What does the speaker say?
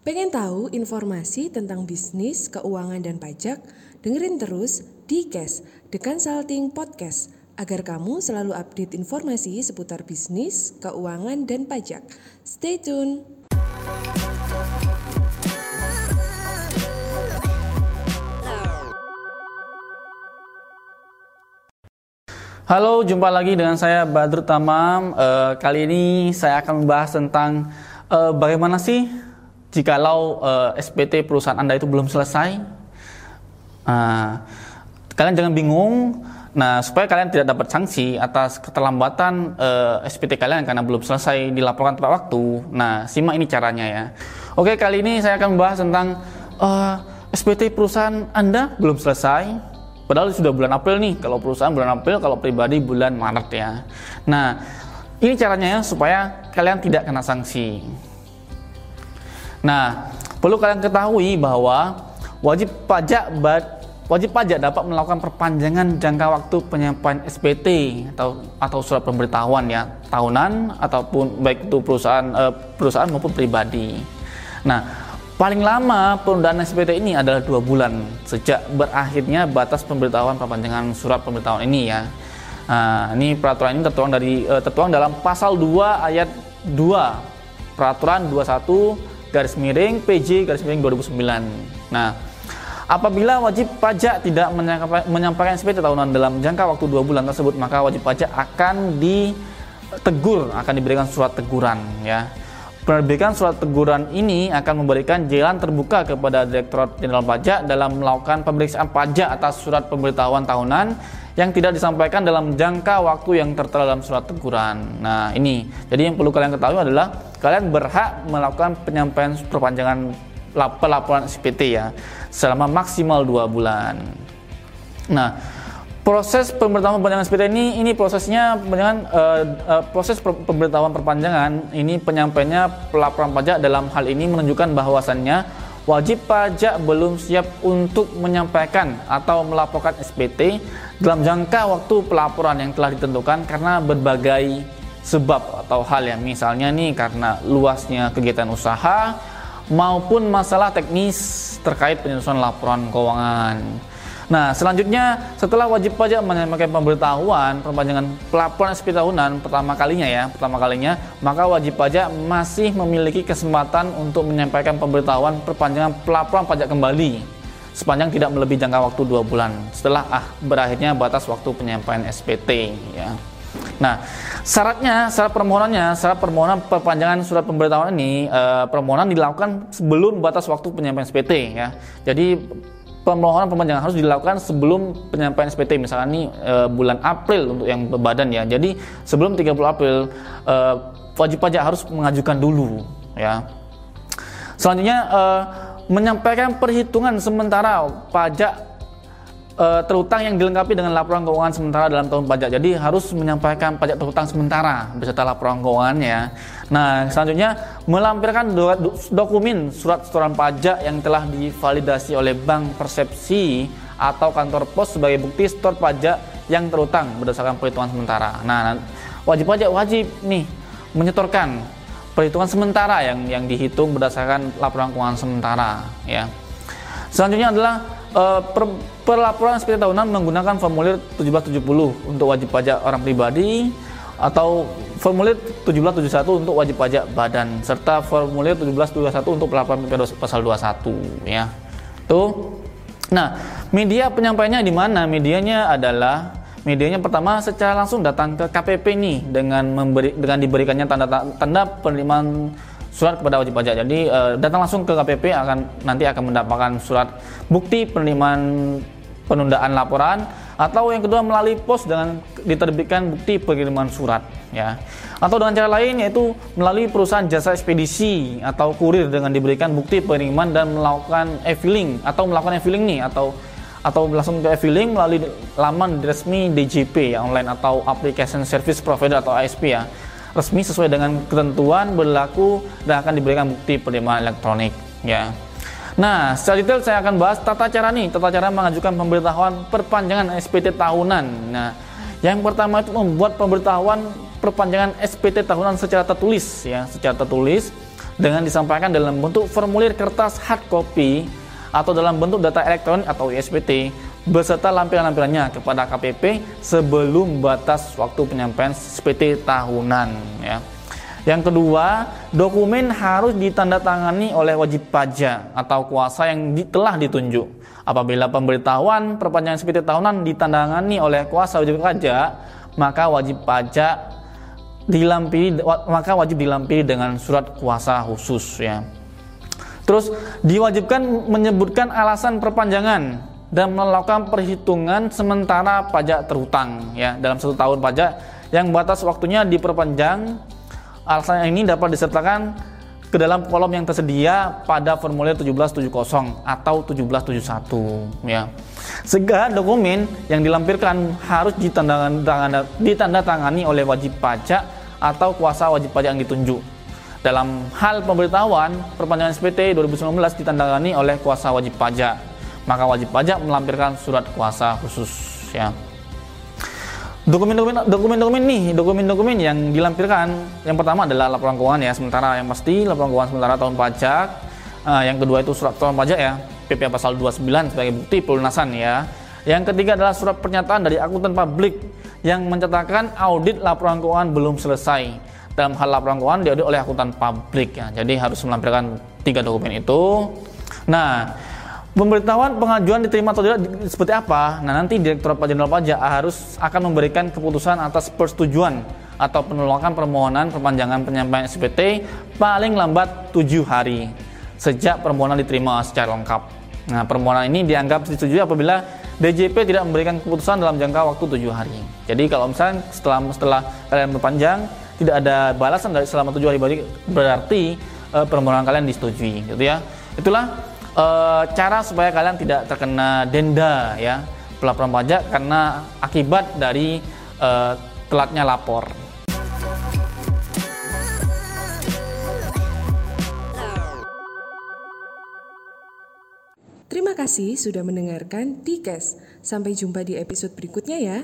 Pengen tahu informasi tentang bisnis, keuangan, dan pajak? Dengerin terus di Cash, The Consulting Podcast, agar kamu selalu update informasi seputar bisnis, keuangan, dan pajak. Stay tune! Halo, jumpa lagi dengan saya Badrut Tamam. Uh, kali ini saya akan membahas tentang uh, bagaimana sih jikalau uh, SPT perusahaan Anda itu belum selesai. Uh, kalian jangan bingung. Nah, supaya kalian tidak dapat sanksi atas keterlambatan uh, SPT kalian karena belum selesai dilaporkan tepat waktu. Nah, simak ini caranya ya. Oke, kali ini saya akan membahas tentang uh, SPT perusahaan Anda belum selesai Padahal sudah bulan April nih, kalau perusahaan bulan April, kalau pribadi bulan Maret ya. Nah, ini caranya ya, supaya kalian tidak kena sanksi. Nah, perlu kalian ketahui bahwa wajib pajak wajib pajak dapat melakukan perpanjangan jangka waktu penyampaian SPT atau atau surat pemberitahuan ya tahunan ataupun baik itu perusahaan eh, perusahaan maupun pribadi. Nah, Paling lama penundaan SPT ini adalah dua bulan sejak berakhirnya batas pemberitahuan perpanjangan surat pemberitahuan ini ya. Nah, ini peraturan ini tertuang dari uh, tertuang dalam pasal 2 ayat 2 peraturan 21 garis miring PJ garis miring 2009. Nah, apabila wajib pajak tidak menyampaikan SPT tahunan dalam jangka waktu dua bulan tersebut, maka wajib pajak akan ditegur, akan diberikan surat teguran ya. Penerbitan surat teguran ini akan memberikan jalan terbuka kepada Direktorat Jenderal Pajak dalam melakukan pemeriksaan pajak atas surat pemberitahuan tahunan yang tidak disampaikan dalam jangka waktu yang tertera dalam surat teguran. Nah, ini. Jadi yang perlu kalian ketahui adalah kalian berhak melakukan penyampaian perpanjangan pelaporan SPT ya selama maksimal dua bulan. Nah, proses pemberitahuan perpanjangan SPT ini ini prosesnya pemberitahuan uh, uh, proses pemberitahuan perpanjangan ini penyampaiannya pelaporan pajak dalam hal ini menunjukkan bahwasannya wajib pajak belum siap untuk menyampaikan atau melaporkan SPT dalam jangka waktu pelaporan yang telah ditentukan karena berbagai sebab atau hal yang misalnya nih karena luasnya kegiatan usaha maupun masalah teknis terkait penyusunan laporan keuangan. Nah, selanjutnya setelah wajib pajak menyampaikan pemberitahuan perpanjangan pelaporan SP tahunan pertama kalinya ya, pertama kalinya, maka wajib pajak masih memiliki kesempatan untuk menyampaikan pemberitahuan perpanjangan pelaporan pajak kembali sepanjang tidak melebihi jangka waktu dua bulan setelah ah berakhirnya batas waktu penyampaian SPT ya. Nah, syaratnya, syarat permohonannya, syarat permohonan perpanjangan surat pemberitahuan ini eh, permohonan dilakukan sebelum batas waktu penyampaian SPT ya. Jadi permohonan perpanjangan harus dilakukan sebelum penyampaian SPT misalnya ini e, bulan April untuk yang badan ya. Jadi sebelum 30 April e, wajib pajak harus mengajukan dulu ya. Selanjutnya e, menyampaikan perhitungan sementara pajak uh, terutang yang dilengkapi dengan laporan keuangan sementara dalam tahun pajak. Jadi harus menyampaikan pajak terutang sementara beserta laporan keuangannya. Nah, selanjutnya melampirkan do do dokumen surat setoran pajak yang telah divalidasi oleh bank persepsi atau kantor pos sebagai bukti setor pajak yang terutang berdasarkan perhitungan sementara. Nah, wajib pajak wajib nih menyetorkan perhitungan sementara yang yang dihitung berdasarkan laporan keuangan sementara ya. Selanjutnya adalah uh, per, perlaporan SPT tahunan menggunakan formulir 1770 untuk wajib pajak orang pribadi atau formulir 1771 untuk wajib pajak badan serta formulir 1721 untuk pelaporan pasal 21 ya. Tuh. Nah, media penyampaiannya di mana? Medianya adalah medianya pertama secara langsung datang ke KPP nih dengan memberi dengan diberikannya tanda tanda penerimaan surat kepada wajib pajak. Jadi uh, datang langsung ke KPP akan nanti akan mendapatkan surat bukti penerimaan penundaan laporan atau yang kedua melalui pos dengan diterbitkan bukti pengiriman surat ya. Atau dengan cara lain yaitu melalui perusahaan jasa ekspedisi atau kurir dengan diberikan bukti pengiriman dan melakukan e-filing atau melakukan e-filing nih atau atau langsung ke e-filing melalui laman resmi DJP ya online atau application service provider atau ASP ya resmi sesuai dengan ketentuan berlaku dan akan diberikan bukti penerimaan elektronik ya. Nah, secara detail saya akan bahas tata cara nih, tata cara mengajukan pemberitahuan perpanjangan SPT tahunan. Nah, yang pertama itu membuat pemberitahuan perpanjangan SPT tahunan secara tertulis ya, secara tertulis dengan disampaikan dalam bentuk formulir kertas hard copy atau dalam bentuk data elektronik atau ISPT beserta lampiran-lampirannya kepada KPP sebelum batas waktu penyampaian SPT tahunan ya. Yang kedua, dokumen harus ditandatangani oleh wajib pajak atau kuasa yang telah ditunjuk. Apabila pemberitahuan perpanjangan SPT tahunan ditandangani oleh kuasa wajib pajak, maka wajib pajak dilampiri maka wajib dilampiri dengan surat kuasa khusus ya. Terus diwajibkan menyebutkan alasan perpanjangan dan melakukan perhitungan sementara pajak terhutang ya dalam satu tahun pajak yang batas waktunya diperpanjang Alasan ini dapat disertakan ke dalam kolom yang tersedia pada formulir 1770 atau 1771 ya. Segala dokumen yang dilampirkan harus ditandatangani oleh wajib pajak atau kuasa wajib pajak yang ditunjuk. Dalam hal pemberitahuan, perpanjangan SPT 2019 ditandangani oleh kuasa wajib pajak. Maka wajib pajak melampirkan surat kuasa khusus ya. Dokumen-dokumen dokumen-dokumen nih dokumen-dokumen yang dilampirkan. Yang pertama adalah laporan keuangan ya. Sementara yang pasti laporan keuangan sementara tahun pajak. Uh, yang kedua itu surat tahun pajak ya. PP pasal 29 sebagai bukti pelunasan ya. Yang ketiga adalah surat pernyataan dari akuntan publik yang mencatatkan audit laporan keuangan belum selesai. Dalam hal laporan keuangan diaudit oleh akuntan publik ya. Jadi harus melampirkan tiga dokumen itu. Nah Pemberitahuan pengajuan diterima atau tidak seperti apa? Nah, nanti Direktorat Jenderal Pajak harus akan memberikan keputusan atas persetujuan atau penolakan permohonan perpanjangan penyampaian SPT paling lambat tujuh hari sejak permohonan diterima secara lengkap. Nah, permohonan ini dianggap disetujui apabila DJP tidak memberikan keputusan dalam jangka waktu tujuh hari. Jadi kalau misalnya setelah setelah kalian berpanjang tidak ada balasan dari selama tujuh hari berarti uh, permohonan kalian disetujui, gitu ya. Itulah uh, cara supaya kalian tidak terkena denda ya pelaporan pajak karena akibat dari uh, telatnya lapor. Terima kasih sudah mendengarkan Tikes. Sampai jumpa di episode berikutnya ya.